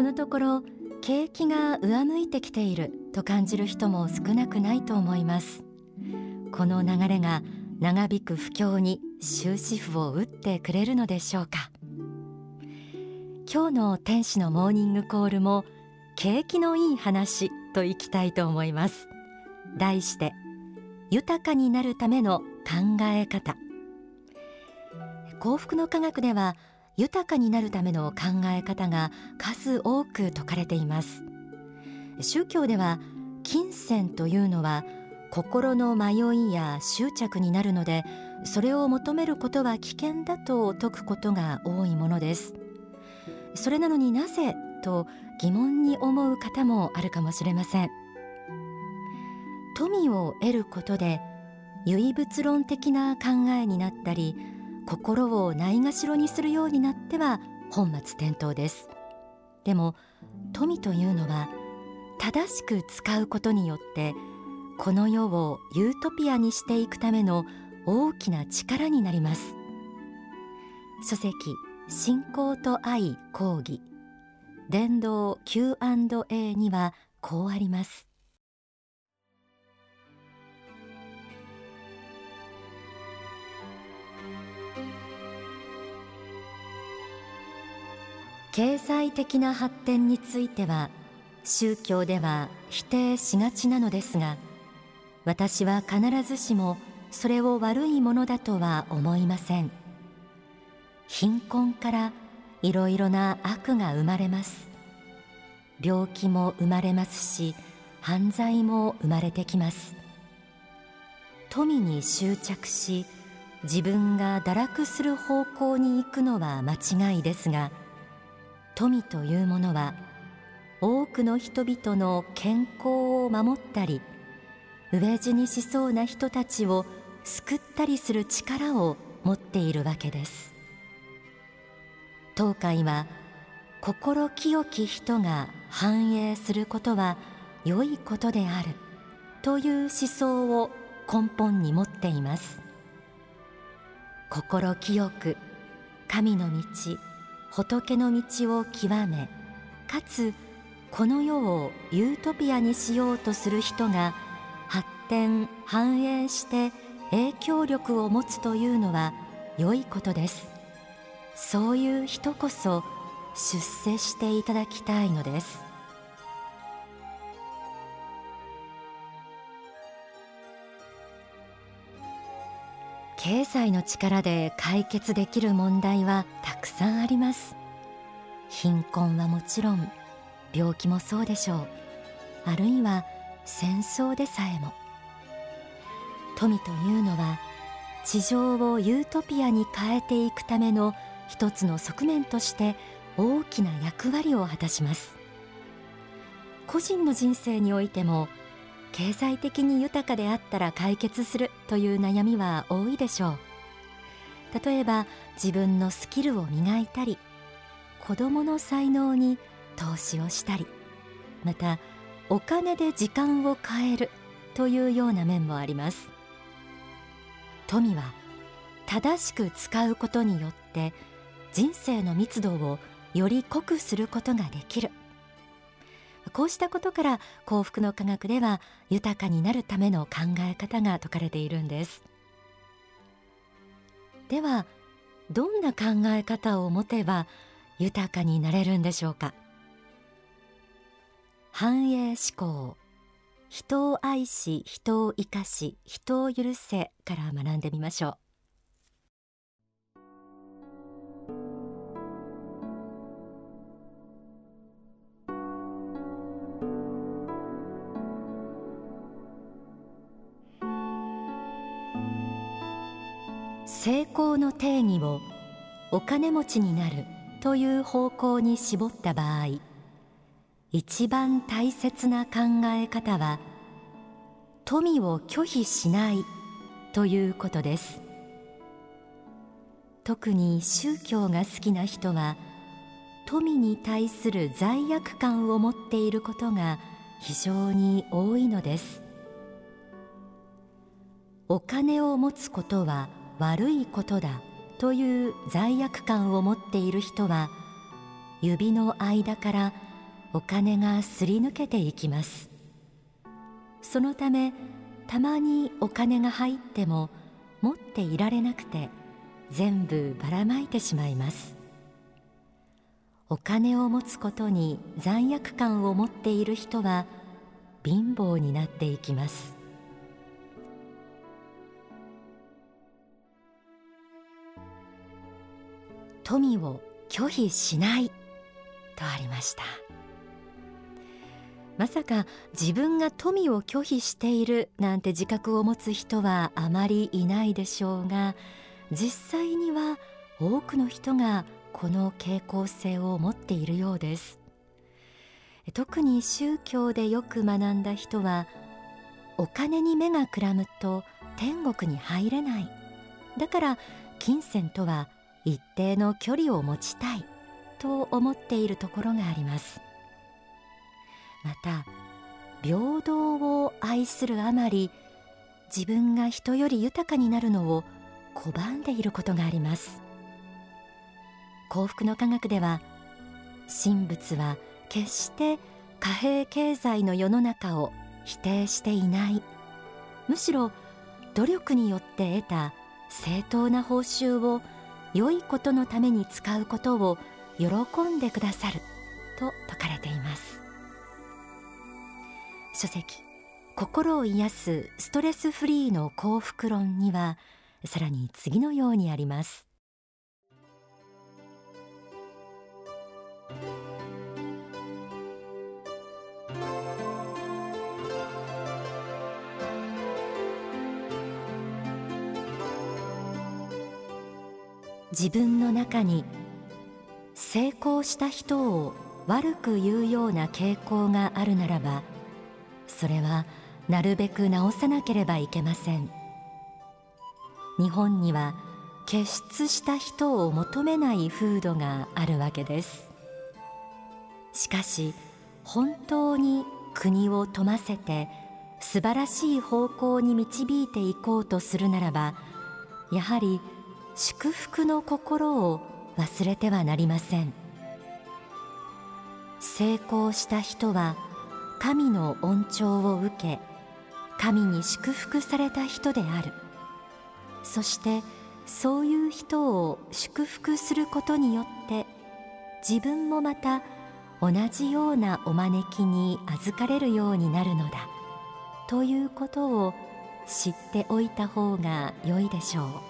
このところ景気が上向いてきていると感じる人も少なくないと思います。この流れが長引く不況に終止符を打ってくれるのでしょうか。今日の天使のモーニングコールも景気のいい話といきたいと思います。題して豊かになるための考え方。幸福の科学では豊かになるための考え方が数多く説かれています。宗教では金銭というのは心の迷いや執着になるのでそれを求めることは危険だと説くことが多いものです。それなのになぜと疑問に思う方もあるかもしれません。富を得ることで唯物論的な考えになったり心をないがしろにするようになっては本末転倒です。でも富というのは正しく使うことによってこの世をユートピアにしていくための大きな力になります。書籍信仰と愛講義。伝道 Q&A にはこうあります。経済的な発展については宗教では否定しがちなのですが私は必ずしもそれを悪いものだとは思いません。貧困からいろいろな悪が生まれます。病気も生まれますし犯罪も生まれてきます。富に執着し自分が堕落する方向に行くのは間違いですが富というものは多くの人々の健康を守ったり飢え死にしそうな人たちを救ったりする力を持っているわけです。東海は心清き人が繁栄することは良いことであるという思想を根本に持っています。心清く神の道仏の道を極めかつこの世をユートピアにしようとする人が発展繁栄して影響力を持つというのは良いことです。そういう人こそ出世していただきたいのです。経済の力で解決できる問題はたくさんあります。貧困はもちろん病気もそうでしょう。あるいは戦争でさえも。富というのは地上をユートピアに変えていくための一つの側面として大きな役割を果たします。個人の人生においても経済的に豊かであったら解決するという悩みは多いでしょう。例えば自分のスキルを磨いたり子どもの才能に投資をしたりまたお金で時間を変えるというような面もあります。富は正しく使うことによって人生の密度をより濃くすることができる。こうしたことから幸福の科学では豊かになるための考え方が説かれているんです。ではどんな考え方を持てば豊かになれるんでしょうか？繁栄思考人を愛し人を生かし人を許せから学んでみましょう。功の定義をお金持ちになるという方向に絞った場合一番大切な考え方は富を拒否しないということです。特に宗教が好きな人は富に対する罪悪感を持っていることが非常に多いのです。お金を持つことは悪いことだという罪悪感を持っている人は指の間からお金がすり抜けていきます。そのためたまにお金が入っても持っていられなくて全部ばらまいてしまいます。お金を持つことに罪悪感を持っている人は貧乏になっていきます。富を拒否しない。とありました。まさか自分が富を拒否しているなんて自覚を持つ人はあまりいないでしょうが実際には多くの人がこの傾向性を持っているようです。特に宗教でよく学んだ人はお金に目がくらむと天国に入れない。だから金銭とは一定の距離を持ちたいと思っているところがあります。また平等を愛するあまり自分が人より豊かになるのを拒んでいることがあります。幸福の科学では神仏は決して貨幣経済の世の中を否定していない。むしろ努力によって得た正当な報酬を良いことのために使うことを喜んでくださる。と説かれています。書籍心を癒すストレスフリーの幸福論にはさらに次のようにあります。自分の中に成功した人を悪く言うような傾向があるならばそれはなるべく直さなければいけません。日本には傑出した人を求めない風土があるわけです。しかし本当に国を富ませて素晴らしい方向に導いていこうとするならばやはり祝福の心を忘れてはなりません。成功した人は神の恩寵を受け神に祝福された人である。そしてそういう人を祝福することによって自分もまた同じようなお招きに預かれるようになるのだ。ということを知っておいた方が良いでしょう。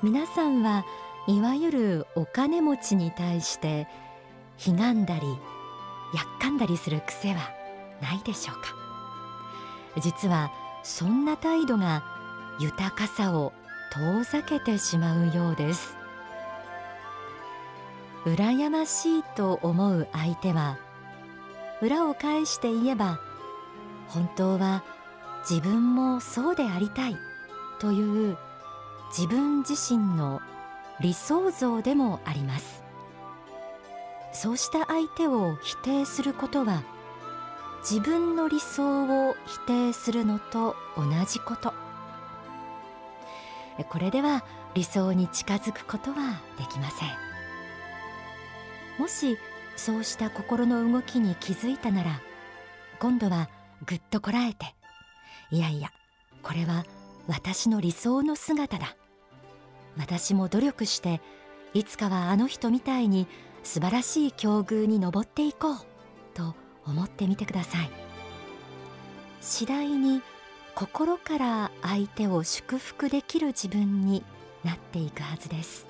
皆さんはいわゆるお金持ちに対してひがんだりやっかんだりする癖はないでしょうか？実はそんな態度が豊かさを遠ざけてしまうようです。羨ましいと思う相手は裏を返して言えば本当は自分もそうでありたいという自分自身の理想像でもあります。そうした相手を否定することは自分の理想を否定するのと同じこと。これでは理想に近づくことはできません。もしそうした心の動きに気づいたなら今度はぐっとこらえていやいやこれは私の理想の姿だ。私も努力していつかはあの人みたいに素晴らしい境遇に登っていこうと思ってみてください。次第に心から相手を祝福できる自分になっていくはずです。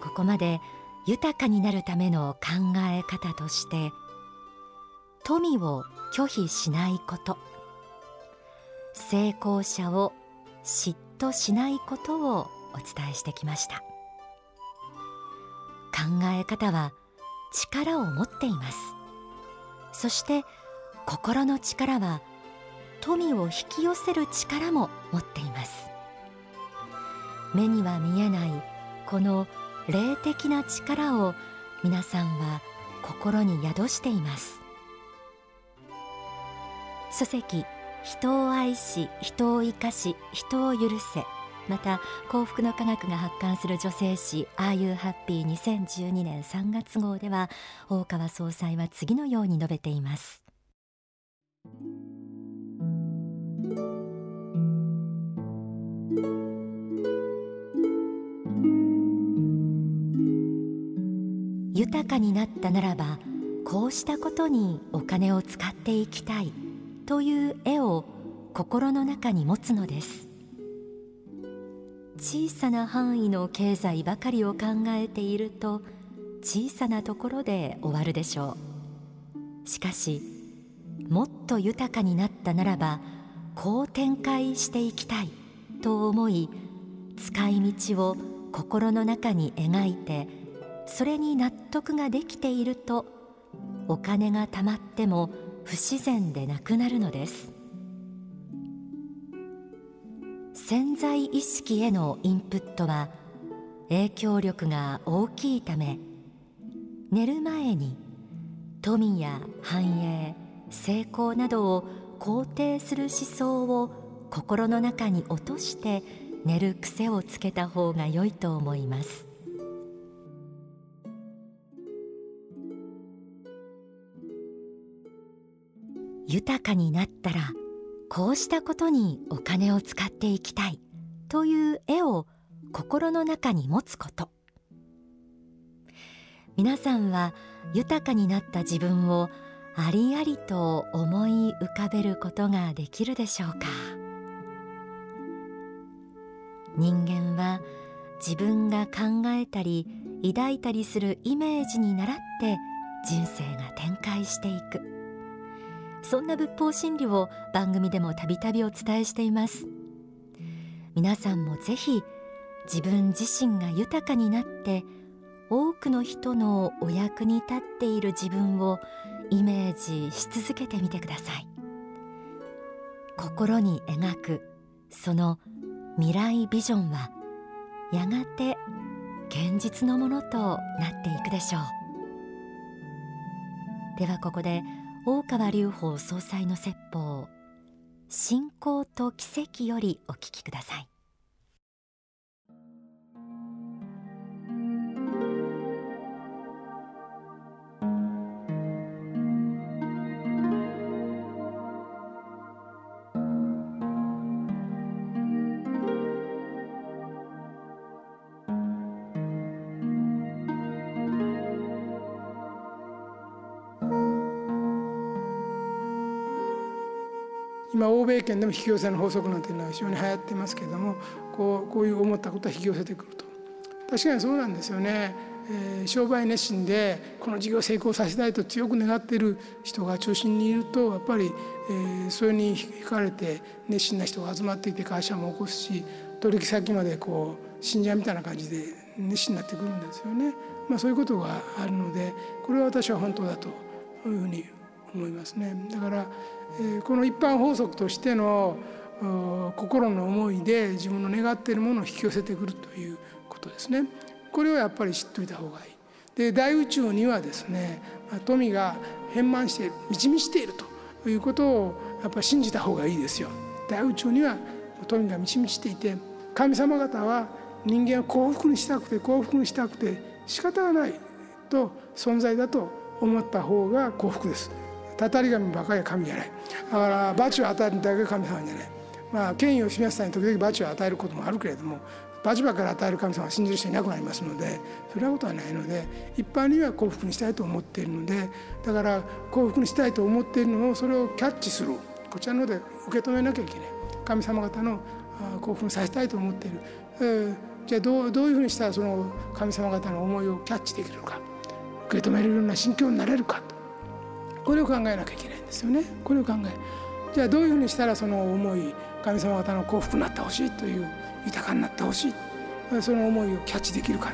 ここまで豊かになるための考え方として富を拒否しないこと。成功者を嫉妬しないことをお伝えしてきました。考え方は力を持っています。そして心の力は富を引き寄せる力も持っています。目には見えないこの霊的な力を皆さんは心に宿しています。書籍人を愛し人を生かし人を許せ。また幸福の科学が発刊する女性誌「Are You Happy」2012年3月号では大川総裁は次のように述べています。豊かになったならばこうしたことにお金を使っていきたい。という絵を心の中に持つのです。小さな範囲の経済ばかりを考えていると小さなところで終わるでしょう。しかしもっと豊かになったならばこう展開していきたいと思い使い道を心の中に描いてそれに納得ができているとお金が貯まっても不自然でなくなるのです。潜在意識へのインプットは影響力が大きいため寝る前に富や繁栄成功などを肯定する思想を心の中に落として寝る癖をつけた方が良いと思います。豊かになったらこうしたことにお金を使っていきたいという絵を心の中に持つこと。皆さんは豊かになった自分をありありと思い浮かべることができるでしょうか？人間は自分が考えたり抱いたりするイメージに倣って人生が展開していく。そんな仏法真理を番組でもたびたびお伝えしています。皆さんもぜひ自分自身が豊かになって多くの人のお役に立っている自分をイメージし続けてみてください。心に描くその未来ビジョンはやがて現実のものとなっていくでしょう。ではここで大川隆法総裁の説法信仰と奇跡よりお聞きください。今欧米圏でも引き寄せの法則なんていうのは非常に流行ってますけれどもこうこういう思ったことは引き寄せてくると確かにそうなんですよね、えー、商売熱心でこの事業成功させたいと強く願っている人が中心にいるとやっぱり、えー、それに惹かれて熱心な人が集まってきて会社も起こすし取引先までこう信者みたいな感じで熱心になってくるんですよね。まあ、そういうことがあるのでこれは私は本当だというふうに思いますね。だからこの一般法則としての心の思いで自分の願っているものを引き寄せてくるということですね。これをやっぱり知っておいた方がいい。で大宇宙にはですね富が変満して満ち満ちているということをやっぱり信じた方がいいですよ。大宇宙には富が満ち満ちていて神様方は人間を幸福にしたくて幸福にしたくて仕方がないと存在だと思った方が幸福です。たたり神ばかりは神じゃないだから罰を与えるだけが神様じゃないまあ権威を示すために時々罰を与えることもあるけれども罰ばかり与える神様は信じる人いなくなりますのでそれはことはないので一般には幸福にしたいと思っているのでだから幸福にしたいと思っているのをそれをキャッチする。こちらの方で受け止めなきゃいけない。神様方の幸福にさせたいと思っている、えー、じゃあどうどういうふうにしたらその神様方の思いをキャッチできるのか受け止めるような心境になれるかと。これを考えなきゃいけないんですよね。これを考えじゃあどういうふうにしたらその思い神様方の幸福になってほしいという豊かになってほしいその思いをキャッチできるか。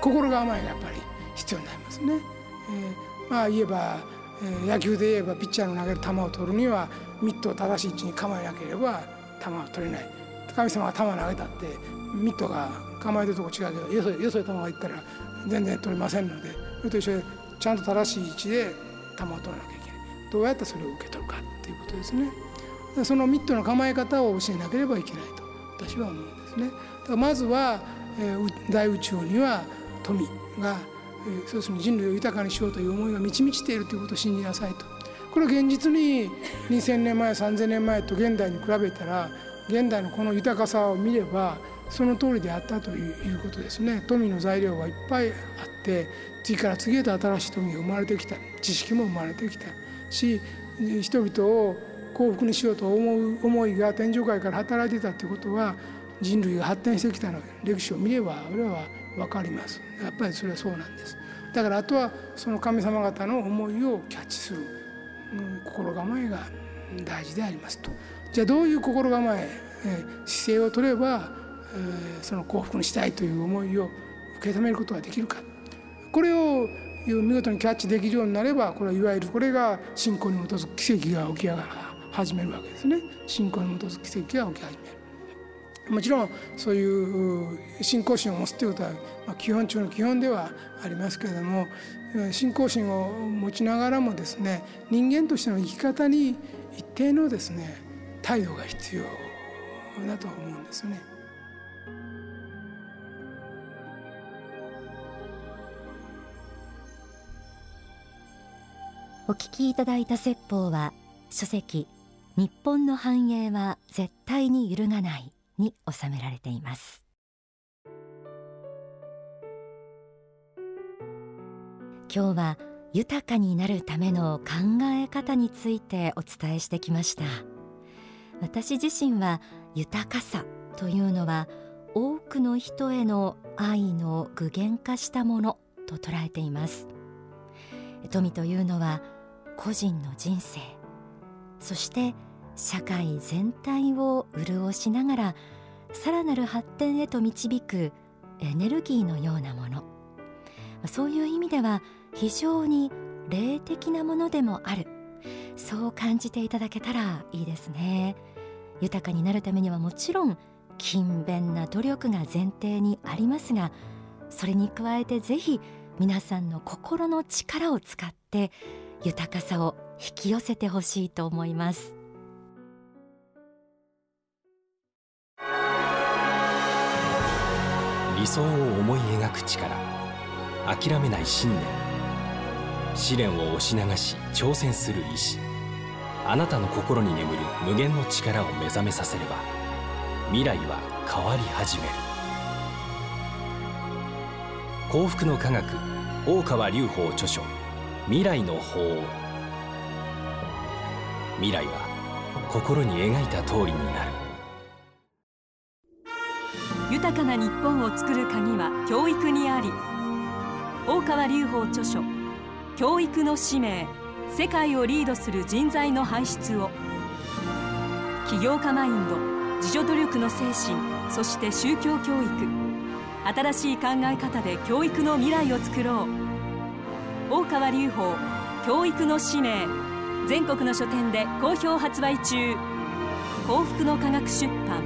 心構えがやっぱり必要になりますね。えー、まあ言えば、えー、野球で言えばピッチャーの投げる球を取るにはミットを正しい位置に構えなければ球は取れない。神様が球投げたってミットが構えてるとこ違うけどよそよそへ球がいったら全然取れませんのでそれと一緒でちゃんと正しい位置で球を取らなきゃどうやってそれを受け取るかっていうことですね。そのミットの構え方を教えなければいけないと私は思うんですね。だからまずは、大宇宙には富が、えー、そうするに人類を豊かにしようという思いが満ち満ちているということを信じなさいと。これは現実に2,000年前3,000年前と現代に比べたら現代のこの豊かさを見ればその通りであったということですね富の材料がいっぱいあって次から次へと新しい富が生まれてきた知識も生まれてきたし人々を幸福にしようと思う思いが天上界から働いてたっていうことは人類が発展してきたの歴史を見れば俺は分かります。やっぱりそれはそうなんです。だからあとはその神様方の思いをキャッチする、うん、心構えが大事でありますと。じゃあどういう心構え姿勢を取れば、えその幸福にしたいという思いを受け止めることができるか。これをいう見事にキャッチできるようになればこれはいわゆるこれが信仰に基づく奇跡が起き上が始めるわけですね信仰に基づく奇跡が起き始めるもちろんそういう信仰心を持つということは、ま、基本中の基本ではありますけれども信仰心を持ちながらもですね人間としての生き方に一定のですね態度が必要だと思うんですよね。お聞きいただいた説法は書籍日本の繁栄は絶対に揺るがないに収められています。今日は豊かになるための考え方についてお伝えしてきました。私自身は豊かさというのは多くの人への愛の具現化したものと捉えています。富というのは個人の人生。そして社会全体を潤しながらさらなる発展へと導くエネルギーのようなもの。そういう意味では非常に霊的なものでもある。そう感じていただけたらいいですね。豊かになるためにはもちろん勤勉な努力が前提にありますがそれに加えてぜひ皆さんの心の力を使って豊かさを引き寄せてほしいと思います。理想を思い描く力。諦めない信念。試練を押し流し挑戦する意志。あなたの心に眠る無限の力を目覚めさせれば未来は変わり始める。幸福の科学大川隆法著書。未来の法未来は心に描いた通りになる。豊かな日本を作る鍵は教育にあり大川隆法著書教育の使命世界をリードする人材の輩出を起業家マインド自助努力の精神そして宗教教育新しい考え方で教育の未来を作ろう。大川隆法教育の使命。全国の書店で好評発売中。幸福の科学出版。